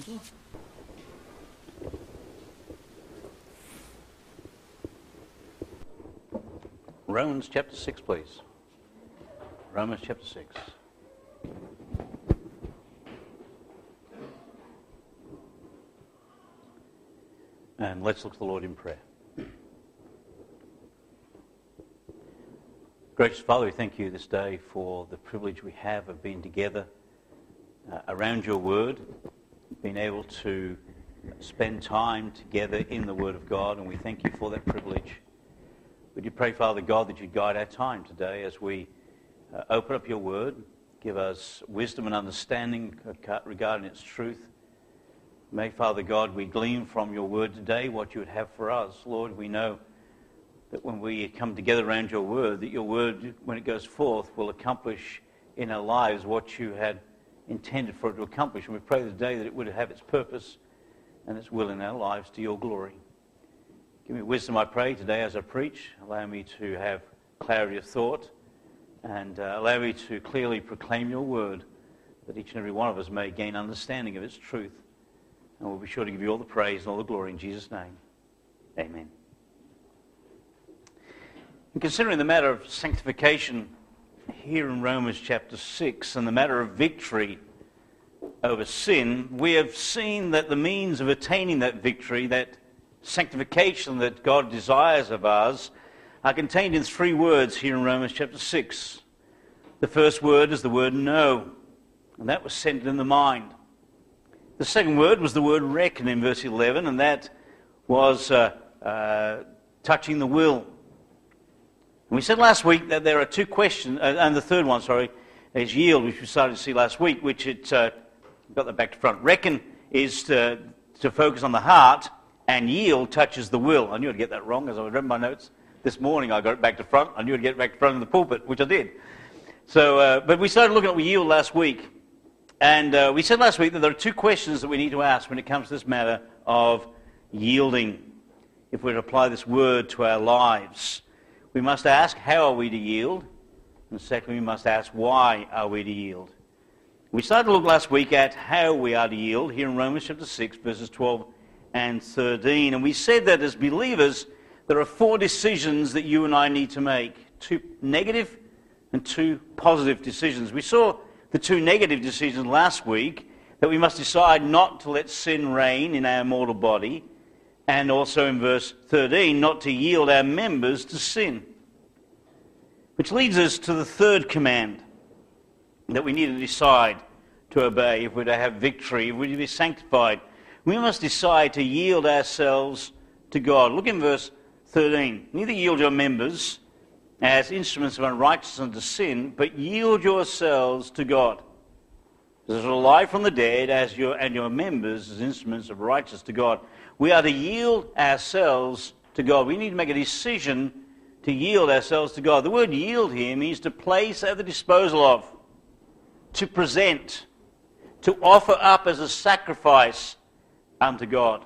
Angela. Romans chapter 6, please. Romans chapter 6. And let's look to the Lord in prayer. Gracious Father, we thank you this day for the privilege we have of being together uh, around your word, being able to spend time together in the word of God, and we thank you for that privilege. Would you pray, Father God, that you guide our time today as we uh, open up your word, give us wisdom and understanding regarding its truth. May, Father God, we glean from your word today what you would have for us. Lord, we know that when we come together around your word, that your word, when it goes forth, will accomplish in our lives what you had intended for it to accomplish. And we pray today that it would have its purpose and its will in our lives to your glory. Give me wisdom, I pray, today as I preach. Allow me to have clarity of thought and uh, allow me to clearly proclaim your word that each and every one of us may gain understanding of its truth. And we'll be sure to give you all the praise and all the glory in Jesus' name. Amen. In considering the matter of sanctification, here in Romans chapter 6 and the matter of victory over sin, we have seen that the means of attaining that victory, that sanctification that God desires of us, are contained in three words here in Romans chapter 6. The first word is the word know, and that was centered in the mind. The second word was the word reckon in verse 11, and that was uh, uh, touching the will. We said last week that there are two questions, uh, and the third one, sorry, is yield, which we started to see last week, which it uh, got that back to front. Reckon is to, to focus on the heart, and yield touches the will. I knew I'd get that wrong as I read my notes this morning. I got it back to front. I knew I'd get it back to front of the pulpit, which I did. So, uh, but we started looking at yield last week, and uh, we said last week that there are two questions that we need to ask when it comes to this matter of yielding. If we're to apply this word to our lives. We must ask, how are we to yield? And secondly, we must ask, why are we to yield? We started to look last week at how we are to yield here in Romans chapter 6, verses 12 and 13. And we said that as believers, there are four decisions that you and I need to make two negative and two positive decisions. We saw the two negative decisions last week that we must decide not to let sin reign in our mortal body and also in verse 13, not to yield our members to sin. Which leads us to the third command that we need to decide to obey if we're to have victory, if we're to be sanctified. We must decide to yield ourselves to God. Look in verse 13. Neither yield your members as instruments of unrighteousness unto sin, but yield yourselves to God. As alive from the dead as your, and your members as instruments of righteousness to God. We are to yield ourselves to God. We need to make a decision to yield ourselves to God. The word yield here means to place at the disposal of, to present, to offer up as a sacrifice unto God.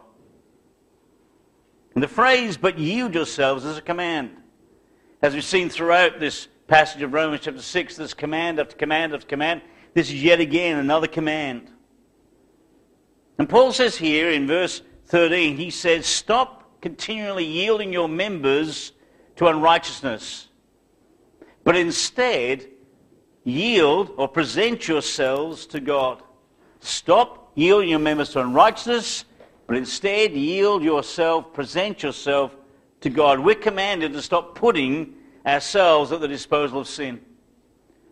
And the phrase, but yield yourselves, is a command. As we've seen throughout this passage of Romans chapter 6, this command after command after command. This is yet again another command. And Paul says here in verse 13, he says, Stop continually yielding your members to unrighteousness, but instead yield or present yourselves to God. Stop yielding your members to unrighteousness, but instead yield yourself, present yourself to God. We're commanded to stop putting ourselves at the disposal of sin.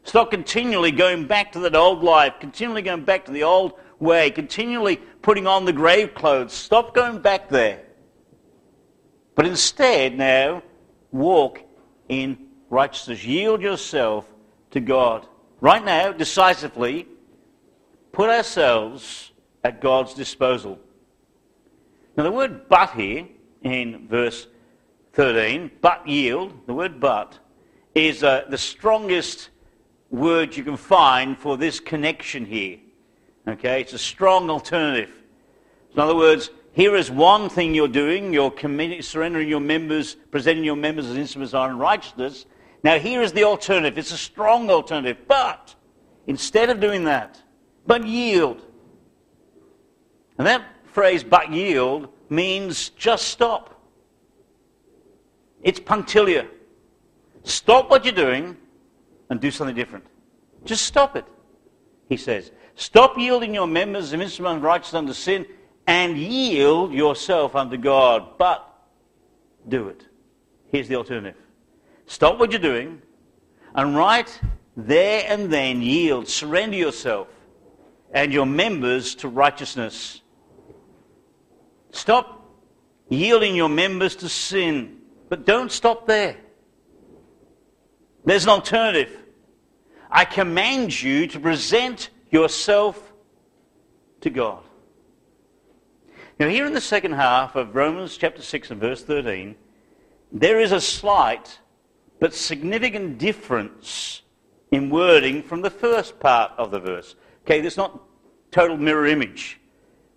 Stop continually going back to that old life, continually going back to the old way, continually putting on the grave clothes. Stop going back there. But instead, now, walk in righteousness. Yield yourself to God. Right now, decisively, put ourselves at God's disposal. Now, the word but here in verse 13, but yield, the word but, is uh, the strongest word you can find for this connection here. Okay, it's a strong alternative. In other words, here is one thing you're doing, you're committing, surrendering your members, presenting your members as instruments of righteousness. Now here is the alternative. It's a strong alternative. But instead of doing that, but yield. And that phrase, but yield, means just stop. It's punctiliar. Stop what you're doing and do something different. Just stop it, he says. Stop yielding your members of righteousness unto sin and yield yourself unto God. But do it. Here's the alternative. Stop what you're doing and right there and then yield, surrender yourself and your members to righteousness. Stop yielding your members to sin, but don't stop there. There's an alternative. I command you to present yourself to God. Now, here in the second half of Romans chapter 6 and verse 13, there is a slight but significant difference in wording from the first part of the verse. Okay, there's not total mirror image.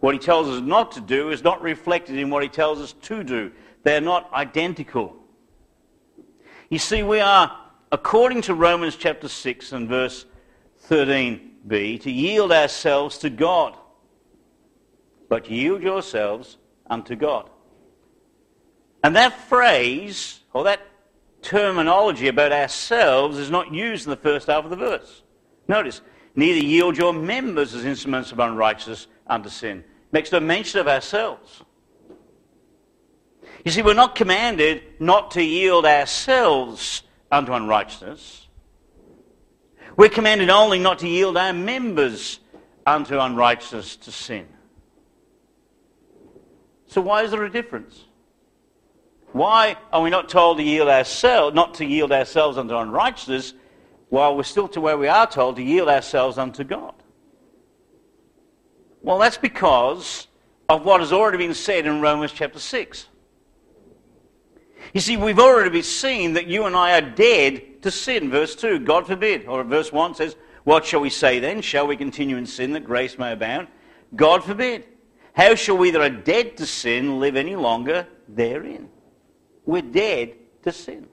What he tells us not to do is not reflected in what he tells us to do. They're not identical. You see, we are, according to Romans chapter 6 and verse 13b, to yield ourselves to God. But yield yourselves unto God. And that phrase, or that terminology about ourselves, is not used in the first half of the verse. Notice, neither yield your members as instruments of unrighteousness unto sin. Makes no mention of ourselves. You see, we're not commanded not to yield ourselves unto unrighteousness. We're commanded only not to yield our members unto unrighteousness to sin. So why is there a difference? Why are we not told to yield ourselves, not to yield ourselves unto unrighteousness, while we're still to where we are told to yield ourselves unto God? Well, that's because of what has already been said in Romans chapter 6. You see, we've already seen that you and I are dead to sin. Verse 2, God forbid. Or verse 1 says, What shall we say then? Shall we continue in sin that grace may abound? God forbid. How shall we that are dead to sin live any longer therein? We're dead to sin.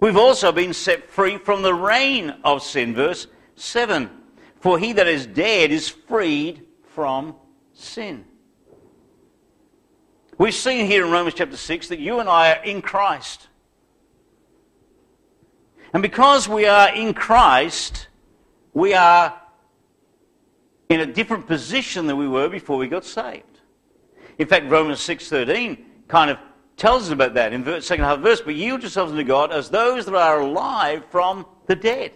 We've also been set free from the reign of sin. Verse 7. For he that is dead is freed from sin. We've seen here in Romans chapter 6 that you and I are in Christ. And because we are in Christ, we are in a different position than we were before we got saved. In fact, Romans 6.13 kind of tells us about that in the second half of the verse. But yield yourselves unto God as those that are alive from the dead.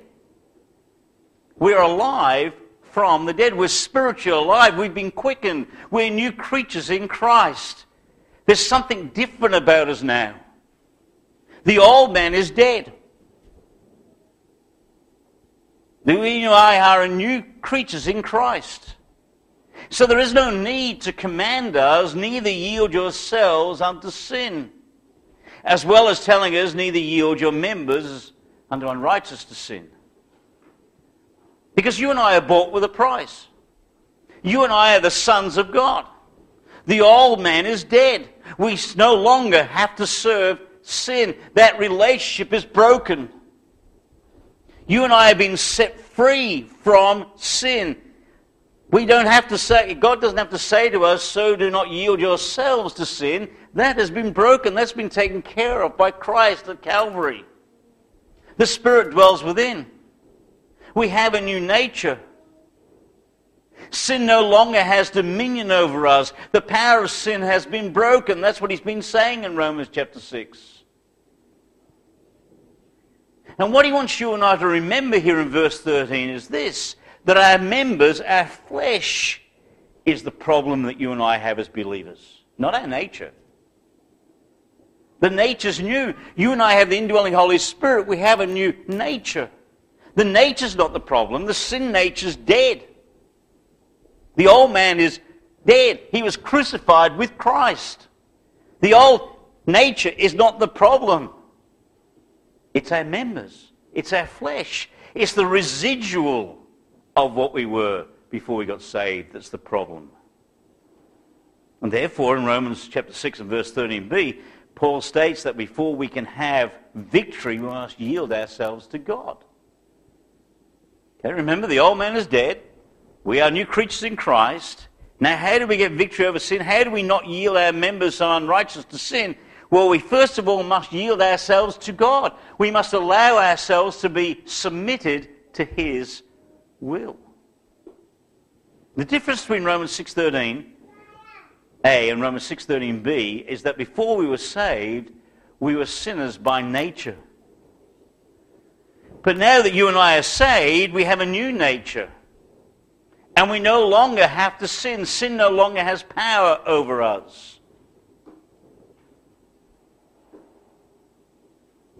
We are alive from the dead. We're spiritually alive. We've been quickened. We're new creatures in Christ. There's something different about us now. The old man is dead. We and I are new creatures in Christ. So there is no need to command us, neither yield yourselves unto sin, as well as telling us, neither yield your members unto unrighteousness to sin. Because you and I are bought with a price. You and I are the sons of God. The old man is dead. We no longer have to serve sin. That relationship is broken. You and I have been set free from sin. We don't have to say, God doesn't have to say to us, so do not yield yourselves to sin. That has been broken. That's been taken care of by Christ at Calvary. The Spirit dwells within. We have a new nature. Sin no longer has dominion over us. The power of sin has been broken. That's what he's been saying in Romans chapter 6. And what he wants you and I to remember here in verse 13 is this that our members, our flesh, is the problem that you and I have as believers, not our nature. The nature's new. You and I have the indwelling Holy Spirit. We have a new nature. The nature's not the problem. The sin nature's dead. The old man is dead. He was crucified with Christ. The old nature is not the problem. It's our members. It's our flesh. It's the residual of what we were before we got saved that's the problem. And therefore, in Romans chapter 6 and verse 13b, Paul states that before we can have victory, we must yield ourselves to God. Okay, remember, the old man is dead. We are new creatures in Christ. Now, how do we get victory over sin? How do we not yield our members to unrighteous to sin? Well, we first of all must yield ourselves to God. We must allow ourselves to be submitted to His will. The difference between Romans 6.13a and Romans 6.13b is that before we were saved, we were sinners by nature. But now that you and I are saved, we have a new nature. And we no longer have to sin. Sin no longer has power over us.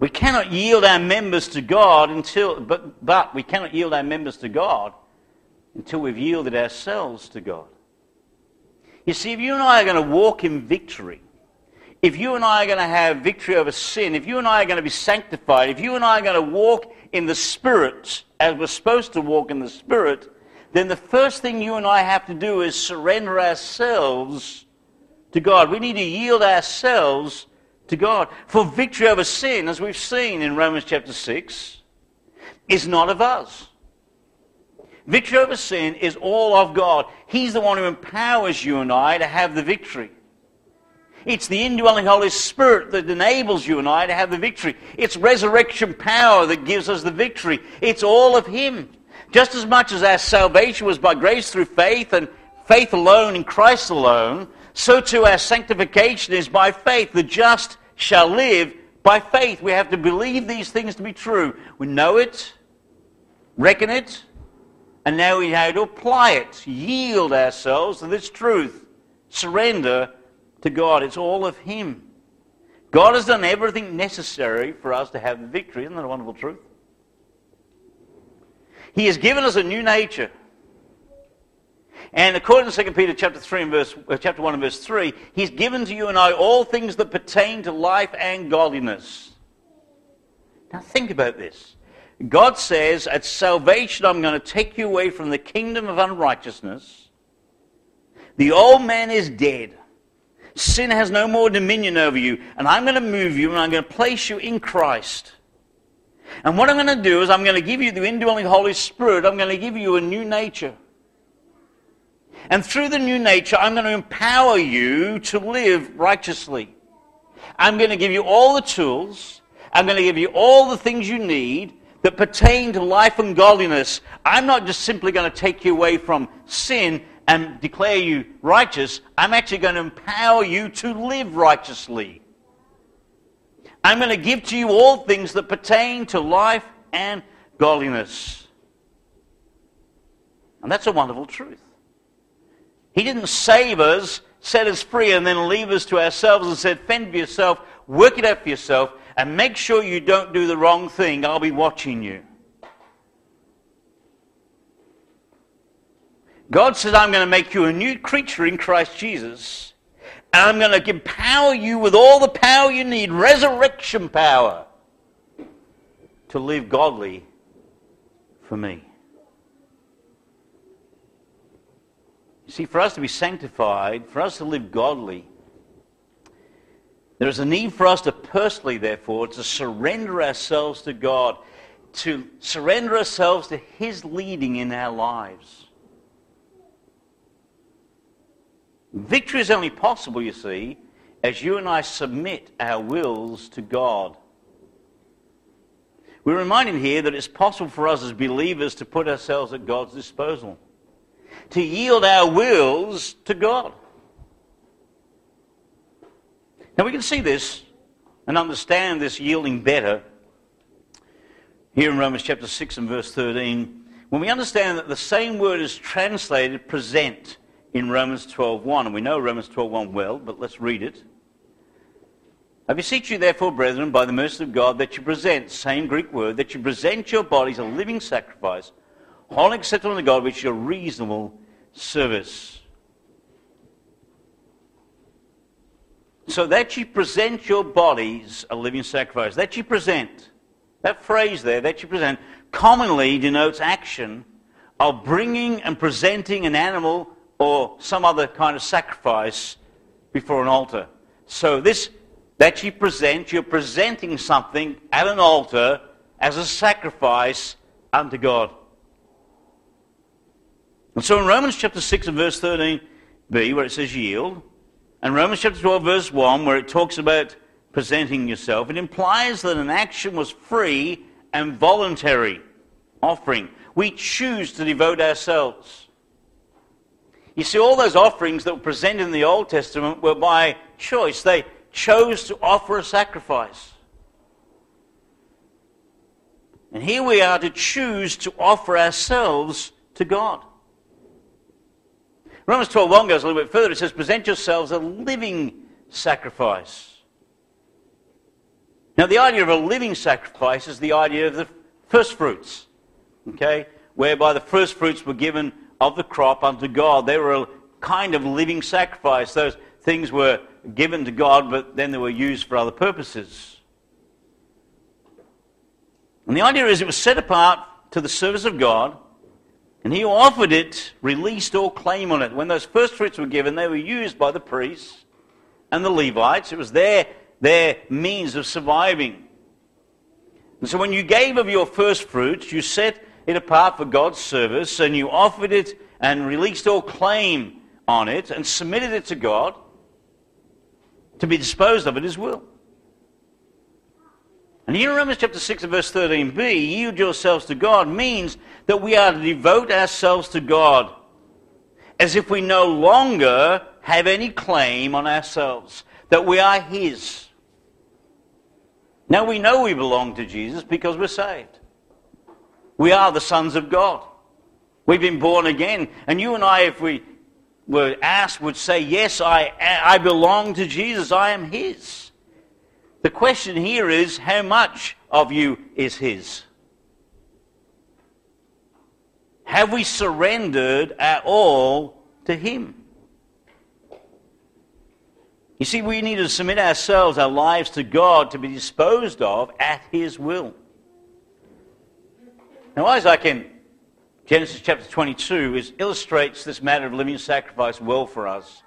We cannot yield our members to God until, but, but we cannot yield our members to God until we've yielded ourselves to God. You see, if you and I are going to walk in victory, if you and I are going to have victory over sin, if you and I are going to be sanctified, if you and I are going to walk in the Spirit as we're supposed to walk in the Spirit, then the first thing you and I have to do is surrender ourselves to God. We need to yield ourselves to God. For victory over sin, as we've seen in Romans chapter 6, is not of us. Victory over sin is all of God. He's the one who empowers you and I to have the victory. It's the indwelling Holy Spirit that enables you and I to have the victory. It's resurrection power that gives us the victory. It's all of Him. Just as much as our salvation was by grace through faith and faith alone in Christ alone, so too our sanctification is by faith. The just shall live by faith. We have to believe these things to be true. We know it, reckon it, and now we have to apply it, yield ourselves to this truth, surrender to God. It's all of Him. God has done everything necessary for us to have victory. Isn't that a wonderful truth? He has given us a new nature. And according to 2 Peter chapter 3 and verse, uh, chapter 1 and verse 3, he's given to you and I all things that pertain to life and godliness. Now think about this. God says, at salvation, I'm going to take you away from the kingdom of unrighteousness. The old man is dead. Sin has no more dominion over you. And I'm going to move you and I'm going to place you in Christ. And what I'm going to do is I'm going to give you the indwelling Holy Spirit. I'm going to give you a new nature. And through the new nature, I'm going to empower you to live righteously. I'm going to give you all the tools. I'm going to give you all the things you need that pertain to life and godliness. I'm not just simply going to take you away from sin and declare you righteous. I'm actually going to empower you to live righteously. I'm going to give to you all things that pertain to life and godliness. And that's a wonderful truth. He didn't save us, set us free, and then leave us to ourselves and said, fend for yourself, work it out for yourself, and make sure you don't do the wrong thing. I'll be watching you. God said, I'm going to make you a new creature in Christ Jesus. And I'm going to empower you with all the power you need, resurrection power, to live godly for me. See, for us to be sanctified, for us to live godly, there is a need for us to personally, therefore, to surrender ourselves to God, to surrender ourselves to His leading in our lives. Victory is only possible, you see, as you and I submit our wills to God. We're reminded here that it's possible for us as believers to put ourselves at God's disposal, to yield our wills to God. Now we can see this and understand this yielding better here in Romans chapter 6 and verse 13 when we understand that the same word is translated present in Romans 12.1. And we know Romans 12.1 well, but let's read it. I beseech you, therefore, brethren, by the mercy of God, that you present, same Greek word, that you present your bodies a living sacrifice, holy acceptable to God, which is your reasonable service. So that you present your bodies a living sacrifice. That you present. That phrase there, that you present, commonly denotes action of bringing and presenting an animal or some other kind of sacrifice before an altar. So this that you present, you're presenting something at an altar as a sacrifice unto God. And so in Romans chapter 6 and verse 13, b, where it says yield, and Romans chapter 12, verse 1, where it talks about presenting yourself, it implies that an action was free and voluntary offering. We choose to devote ourselves. You see, all those offerings that were presented in the Old Testament were by choice. They chose to offer a sacrifice. And here we are to choose to offer ourselves to God. Romans 12.1 goes a little bit further. It says, present yourselves a living sacrifice. Now, the idea of a living sacrifice is the idea of the first fruits, okay, whereby the first fruits were given of the crop unto God. They were a kind of living sacrifice. Those things were given to God, but then they were used for other purposes. And the idea is it was set apart to the service of God, and he offered it released all claim on it. When those first fruits were given, they were used by the priests and the Levites. It was their, their means of surviving. And so when you gave of your first fruits, you set it apart for God's service, and you offered it and released all claim on it and submitted it to God to be disposed of at his will. And here in Romans chapter 6 and verse 13b, yield yourselves to God means that we are to devote ourselves to God as if we no longer have any claim on ourselves, that we are his. Now we know we belong to Jesus because we're saved. We are the sons of God. We've been born again. And you and I, if we were asked, would say, Yes, I, I belong to Jesus. I am His. The question here is, how much of you is His? Have we surrendered at all to Him? You see, we need to submit ourselves, our lives to God to be disposed of at His will. Now, Isaac in Genesis chapter 22 is, illustrates this matter of living sacrifice well for us.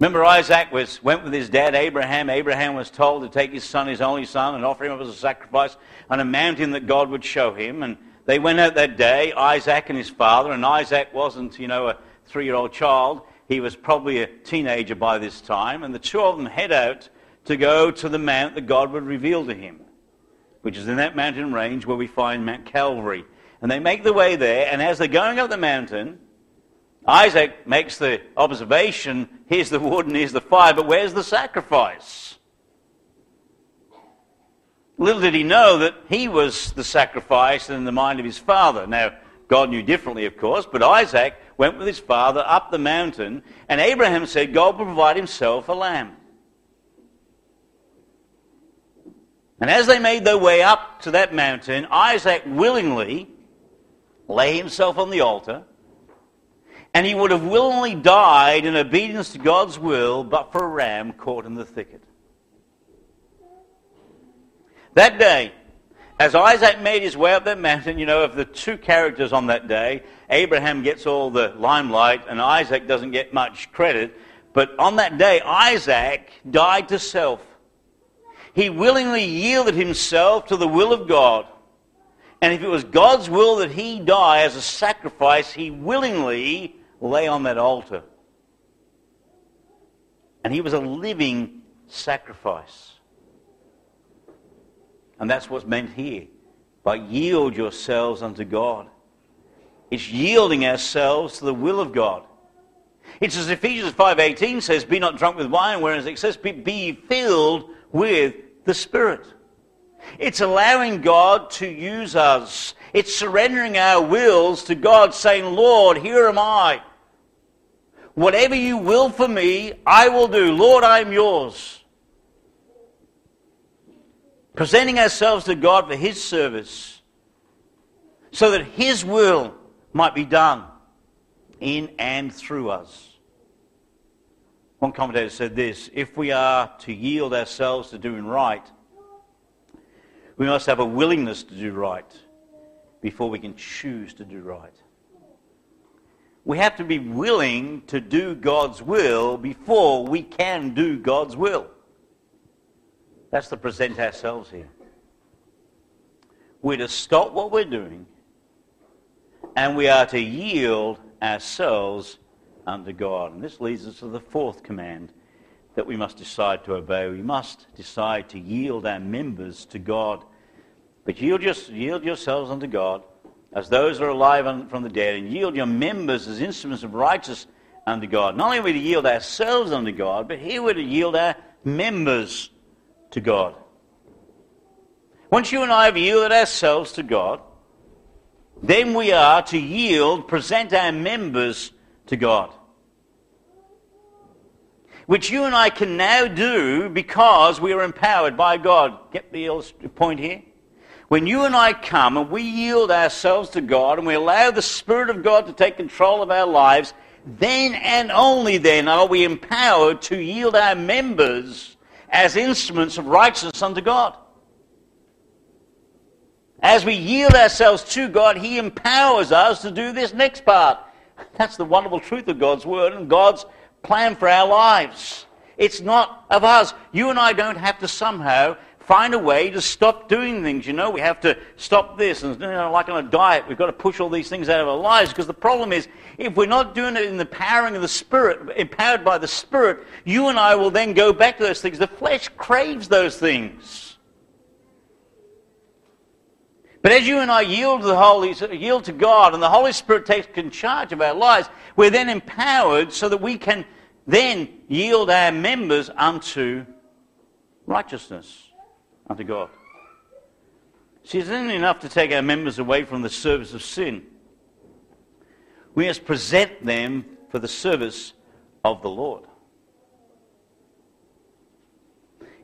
Remember, Isaac was, went with his dad Abraham. Abraham was told to take his son, his only son, and offer him up as a sacrifice on a mountain that God would show him. And they went out that day, Isaac and his father. And Isaac wasn't, you know, a three year old child. He was probably a teenager by this time. And the two of them head out to go to the mount that God would reveal to him, which is in that mountain range where we find Mount Calvary. And they make their way there, and as they're going up the mountain, Isaac makes the observation here's the wood and here's the fire, but where's the sacrifice? Little did he know that he was the sacrifice in the mind of his father. Now, God knew differently, of course, but Isaac went with his father up the mountain, and Abraham said, God will provide himself a lamb. And as they made their way up to that mountain, Isaac willingly lay himself on the altar, and he would have willingly died in obedience to God's will but for a ram caught in the thicket. That day, as Isaac made his way up that mountain, you know, of the two characters on that day, Abraham gets all the limelight and Isaac doesn't get much credit. But on that day, Isaac died to self. He willingly yielded himself to the will of God. And if it was God's will that he die as a sacrifice, he willingly lay on that altar. And he was a living sacrifice. And that's what's meant here. By yield yourselves unto God. It's yielding ourselves to the will of God. It's as Ephesians 5.18 says, Be not drunk with wine, whereas it says, be filled with the Spirit. It's allowing God to use us. It's surrendering our wills to God, saying, Lord, here am I. Whatever you will for me, I will do. Lord, I am yours. Presenting ourselves to God for His service so that His will might be done in and through us. One commentator said this if we are to yield ourselves to doing right, we must have a willingness to do right before we can choose to do right. We have to be willing to do God's will before we can do God's will. That's to present ourselves here. We're to stop what we're doing and we are to yield ourselves unto God. And this leads us to the fourth command that we must decide to obey. We must decide to yield our members to God. But yield, your, yield yourselves unto God as those who are alive from the dead, and yield your members as instruments of righteousness unto God. Not only we to yield ourselves unto God, but here we're to yield our members to God. Once you and I have yielded ourselves to God, then we are to yield, present our members to God. Which you and I can now do because we are empowered by God. Get the point here? When you and I come and we yield ourselves to God and we allow the Spirit of God to take control of our lives, then and only then are we empowered to yield our members as instruments of righteousness unto God. As we yield ourselves to God, He empowers us to do this next part. That's the wonderful truth of God's Word and God's plan for our lives. It's not of us. You and I don't have to somehow find a way to stop doing things. You know, we have to stop this. And you know, like on a diet, we've got to push all these things out of our lives because the problem is if we're not doing it in the powering of the Spirit, empowered by the Spirit, you and I will then go back to those things. The flesh craves those things. But as you and I yield to the Holy, yield to God, and the Holy Spirit takes charge of our lives, we're then empowered so that we can then yield our members unto righteousness, unto God. See, it's not enough to take our members away from the service of sin. We must present them for the service of the Lord.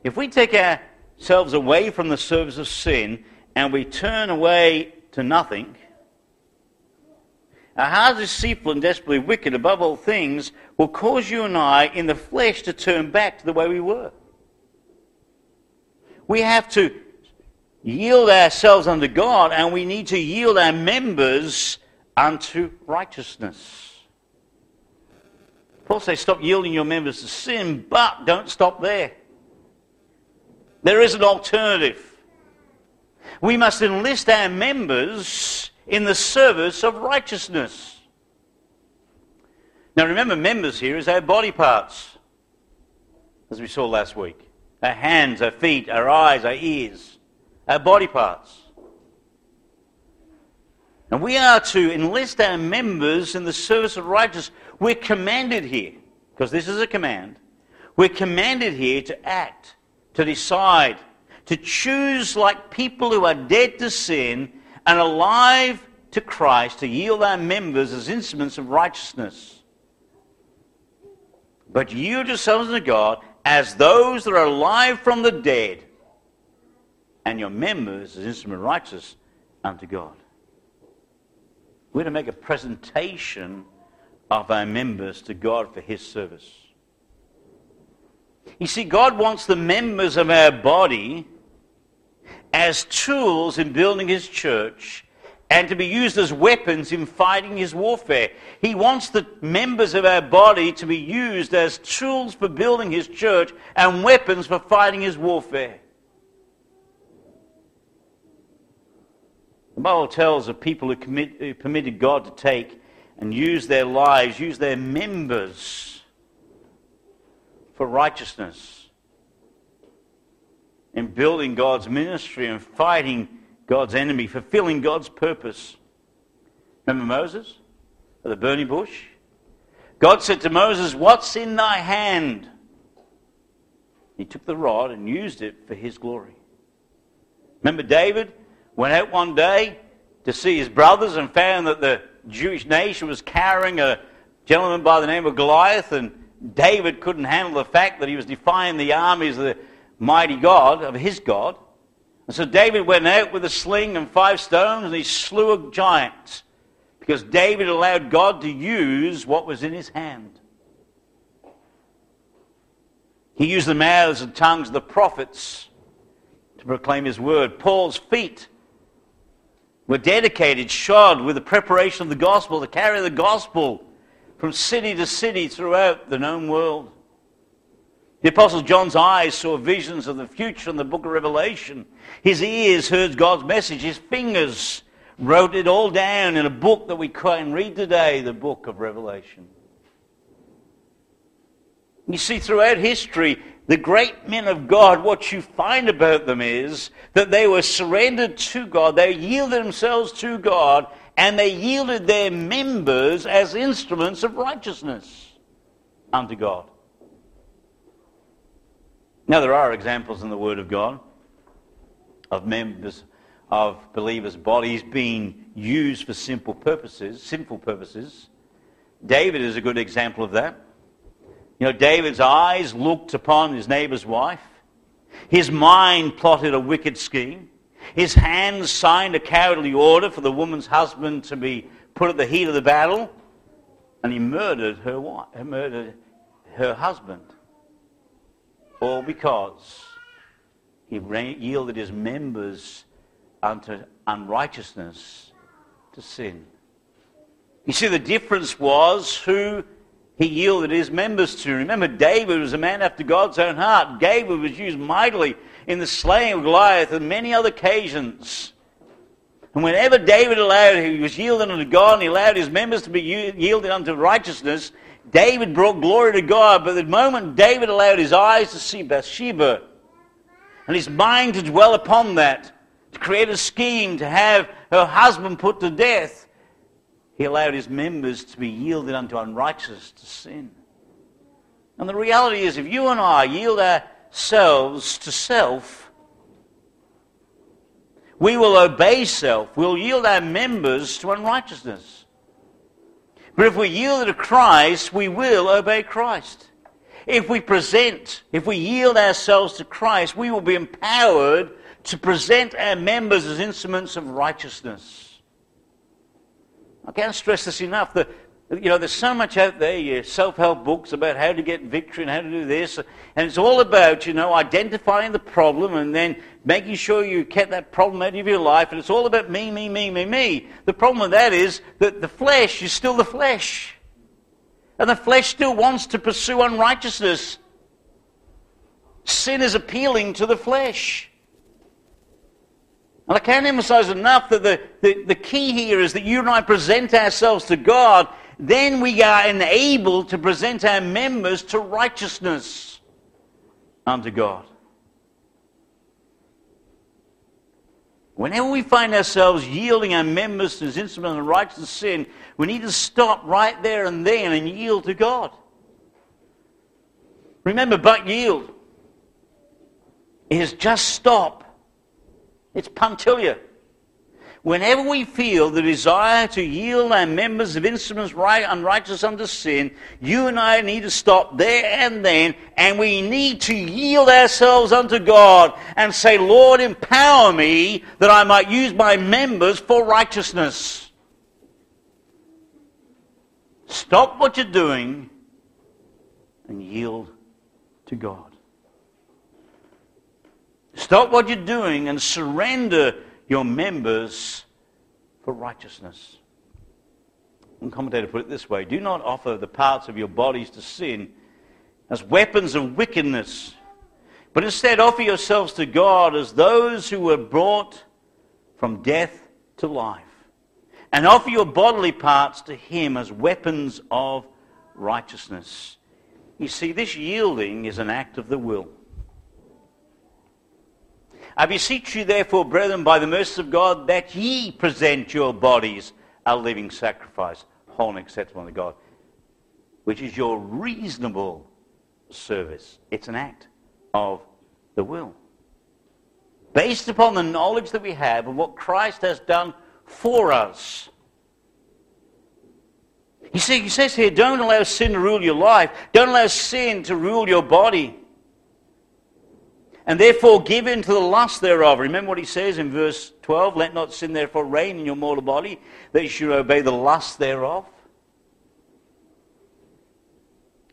If we take ourselves away from the service of sin and we turn away to nothing, our heart deceitful and desperately wicked above all things will cause you and I in the flesh to turn back to the way we were. We have to yield ourselves unto God and we need to yield our members unto righteousness. Paul says, stop yielding your members to sin, but don't stop there. There is an alternative. We must enlist our members in the service of righteousness. Now remember, members here is our body parts, as we saw last week. Our hands, our feet, our eyes, our ears, our body parts. And we are to enlist our members in the service of righteousness. We're commanded here, because this is a command, we're commanded here to act, to decide, to choose like people who are dead to sin and alive to Christ, to yield our members as instruments of righteousness. But yourselves to God as those that are alive from the dead, and your members as instruments of righteousness unto God. We're to make a presentation of our members to God for His service. You see, God wants the members of our body as tools in building his church and to be used as weapons in fighting his warfare. He wants the members of our body to be used as tools for building his church and weapons for fighting his warfare. The Bible tells of people who, commit, who permitted God to take and use their lives, use their members for righteousness in building God's ministry and fighting God's enemy, fulfilling God's purpose. Remember Moses at the burning bush? God said to Moses, What's in thy hand? He took the rod and used it for his glory. Remember David went out one day to see his brothers and found that the Jewish nation was carrying a gentleman by the name of Goliath, and David couldn't handle the fact that he was defying the armies of the mighty God, of his God. And so David went out with a sling and five stones and he slew a giant because David allowed God to use what was in his hand. He used the mouths and tongues of the prophets to proclaim his word. Paul's feet were dedicated, shod with the preparation of the gospel to carry the gospel from city to city throughout the known world. The Apostle John's eyes saw visions of the future in the book of Revelation. His ears heard God's message. His fingers wrote it all down in a book that we can read today, the book of Revelation. You see, throughout history, the great men of God, what you find about them is that they were surrendered to God, they yielded themselves to God, and they yielded their members as instruments of righteousness unto God. Now, there are examples in the Word of God of members of believers' bodies being used for simple purposes, sinful purposes. David is a good example of that. You know, David's eyes looked upon his neighbor's wife. His mind plotted a wicked scheme. His hands signed a cowardly order for the woman's husband to be put at the heat of the battle. And he murdered her, wife, murdered her husband. All because he yielded his members unto unrighteousness to sin. You see, the difference was who he yielded his members to. Remember, David was a man after God's own heart. David was used mightily in the slaying of Goliath and many other occasions. And whenever David allowed, he was yielding unto God and he allowed his members to be yielded unto righteousness, David brought glory to God. But the moment David allowed his eyes to see Bathsheba and his mind to dwell upon that, to create a scheme to have her husband put to death, he allowed his members to be yielded unto unrighteousness, to sin. And the reality is, if you and I yield ourselves to self, we will obey self. We'll yield our members to unrighteousness. But if we yield to Christ, we will obey Christ. If we present, if we yield ourselves to Christ, we will be empowered to present our members as instruments of righteousness. I can't stress this enough. The, you know, there's so much out there, your self-help books about how to get victory and how to do this. And it's all about, you know, identifying the problem and then making sure you get that problem out of your life. And it's all about me, me, me, me, me. The problem with that is that the flesh is still the flesh. And the flesh still wants to pursue unrighteousness. Sin is appealing to the flesh. And I can't emphasize enough that the, the, the key here is that you and I present ourselves to God, then we are enabled to present our members to righteousness unto God. Whenever we find ourselves yielding our members as instruments of righteous sin, we need to stop right there and then and yield to God. Remember, but yield is just stop it's punctiliar. Whenever we feel the desire to yield our members of instruments right, and unrighteous unto sin, you and I need to stop there and then, and we need to yield ourselves unto God and say, Lord, empower me that I might use my members for righteousness. Stop what you're doing and yield to God. Stop what you're doing and surrender your members for righteousness. One commentator put it this way Do not offer the parts of your bodies to sin as weapons of wickedness, but instead offer yourselves to God as those who were brought from death to life. And offer your bodily parts to Him as weapons of righteousness. You see, this yielding is an act of the will. I beseech you, therefore, brethren, by the mercy of God, that ye present your bodies a living sacrifice, holy and acceptable unto God, which is your reasonable service. It's an act of the will. Based upon the knowledge that we have of what Christ has done for us. You see, he says here, don't allow sin to rule your life. Don't allow sin to rule your body and therefore give in to the lust thereof. Remember what he says in verse 12 Let not sin therefore reign in your mortal body, that you should obey the lust thereof.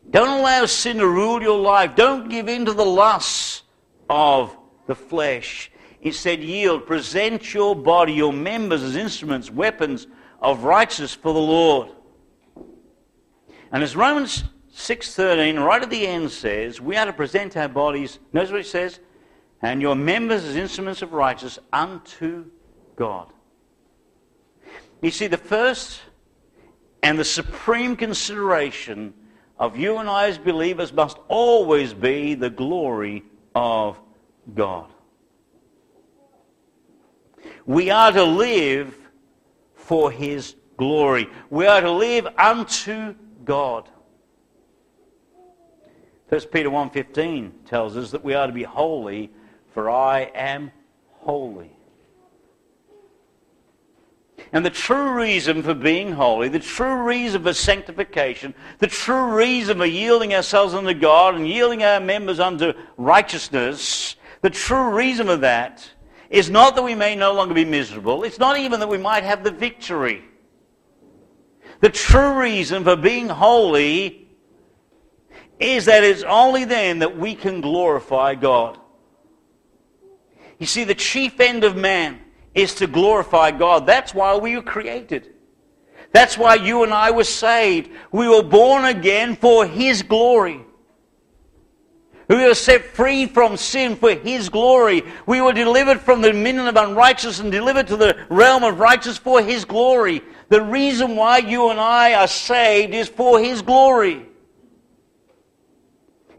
Don't allow sin to rule your life. Don't give in to the lusts of the flesh. Instead, yield. Present your body, your members as instruments, weapons of righteousness for the Lord. And as Romans 6.13, right at the end says, we are to present our bodies, notice what it says, and your members as instruments of righteousness unto God. You see, the first and the supreme consideration of you and I as believers must always be the glory of God. We are to live for his glory. We are to live unto God. 1 Peter 1.15 tells us that we are to be holy, for I am holy. And the true reason for being holy, the true reason for sanctification, the true reason for yielding ourselves unto God and yielding our members unto righteousness, the true reason for that is not that we may no longer be miserable. It's not even that we might have the victory. The true reason for being holy is that it's only then that we can glorify God. You see, the chief end of man is to glorify God. That's why we were created. That's why you and I were saved. We were born again for His glory. We were set free from sin for His glory. We were delivered from the dominion of unrighteousness and delivered to the realm of righteousness for His glory. The reason why you and I are saved is for His glory.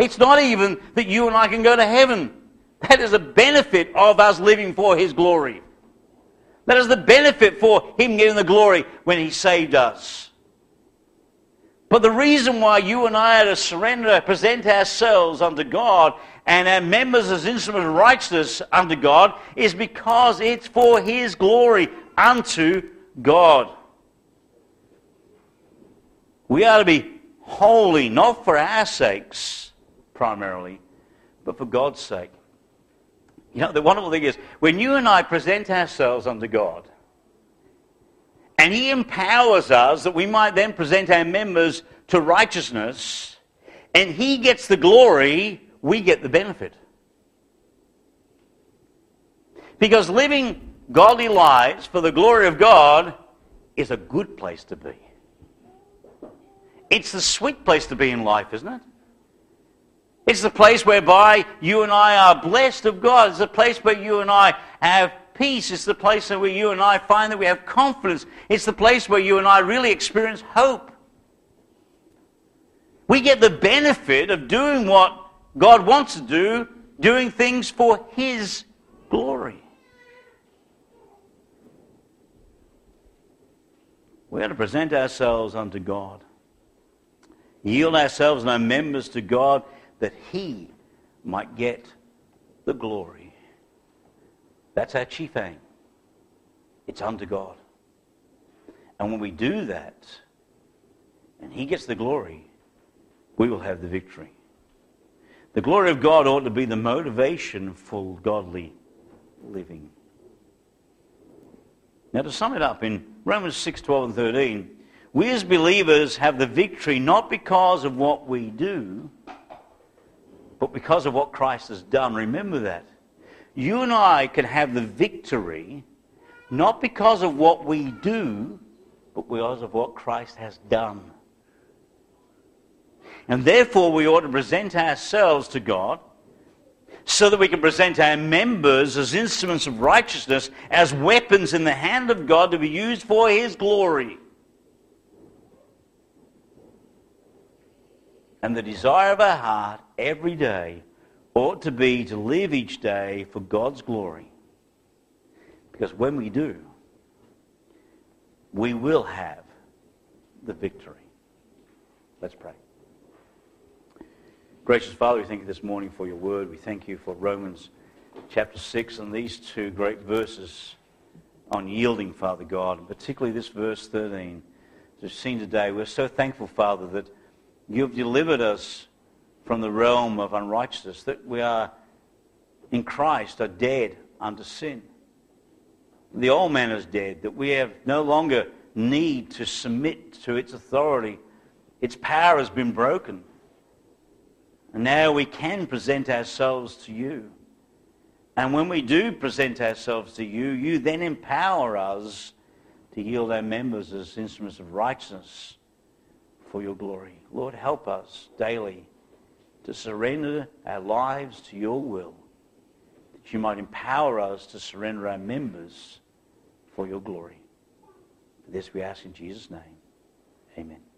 It's not even that you and I can go to heaven. That is a benefit of us living for His glory. That is the benefit for Him getting the glory when He saved us. But the reason why you and I are to surrender, present ourselves unto God, and our members as instruments of righteousness unto God, is because it's for His glory unto God. We are to be holy, not for our sakes primarily, but for God's sake. You know, the wonderful thing is, when you and I present ourselves unto God, and He empowers us that we might then present our members to righteousness, and He gets the glory, we get the benefit. Because living godly lives for the glory of God is a good place to be. It's the sweet place to be in life, isn't it? It's the place whereby you and I are blessed of God. It's the place where you and I have peace. It's the place where you and I find that we have confidence. It's the place where you and I really experience hope. We get the benefit of doing what God wants to do, doing things for His glory. We are to present ourselves unto God yield ourselves and our members to God that He might get the glory. That's our chief aim. It's unto God. And when we do that, and He gets the glory, we will have the victory. The glory of God ought to be the motivation for godly living. Now, to sum it up, in Romans 6 12 and 13, we as believers have the victory not because of what we do, but because of what Christ has done. Remember that. You and I can have the victory not because of what we do, but because of what Christ has done. And therefore, we ought to present ourselves to God so that we can present our members as instruments of righteousness, as weapons in the hand of God to be used for His glory. And the desire of our heart every day ought to be to live each day for God's glory. Because when we do, we will have the victory. Let's pray. Gracious Father, we thank you this morning for your word. We thank you for Romans chapter 6 and these two great verses on yielding, Father God, and particularly this verse 13 as we've seen today. We're so thankful, Father, that you have delivered us from the realm of unrighteousness, that we are in Christ, are dead unto sin. The old man is dead, that we have no longer need to submit to its authority. Its power has been broken. And now we can present ourselves to you. And when we do present ourselves to you, you then empower us to yield our members as instruments of righteousness for your glory. Lord, help us daily to surrender our lives to your will, that you might empower us to surrender our members for your glory. For this we ask in Jesus' name. Amen.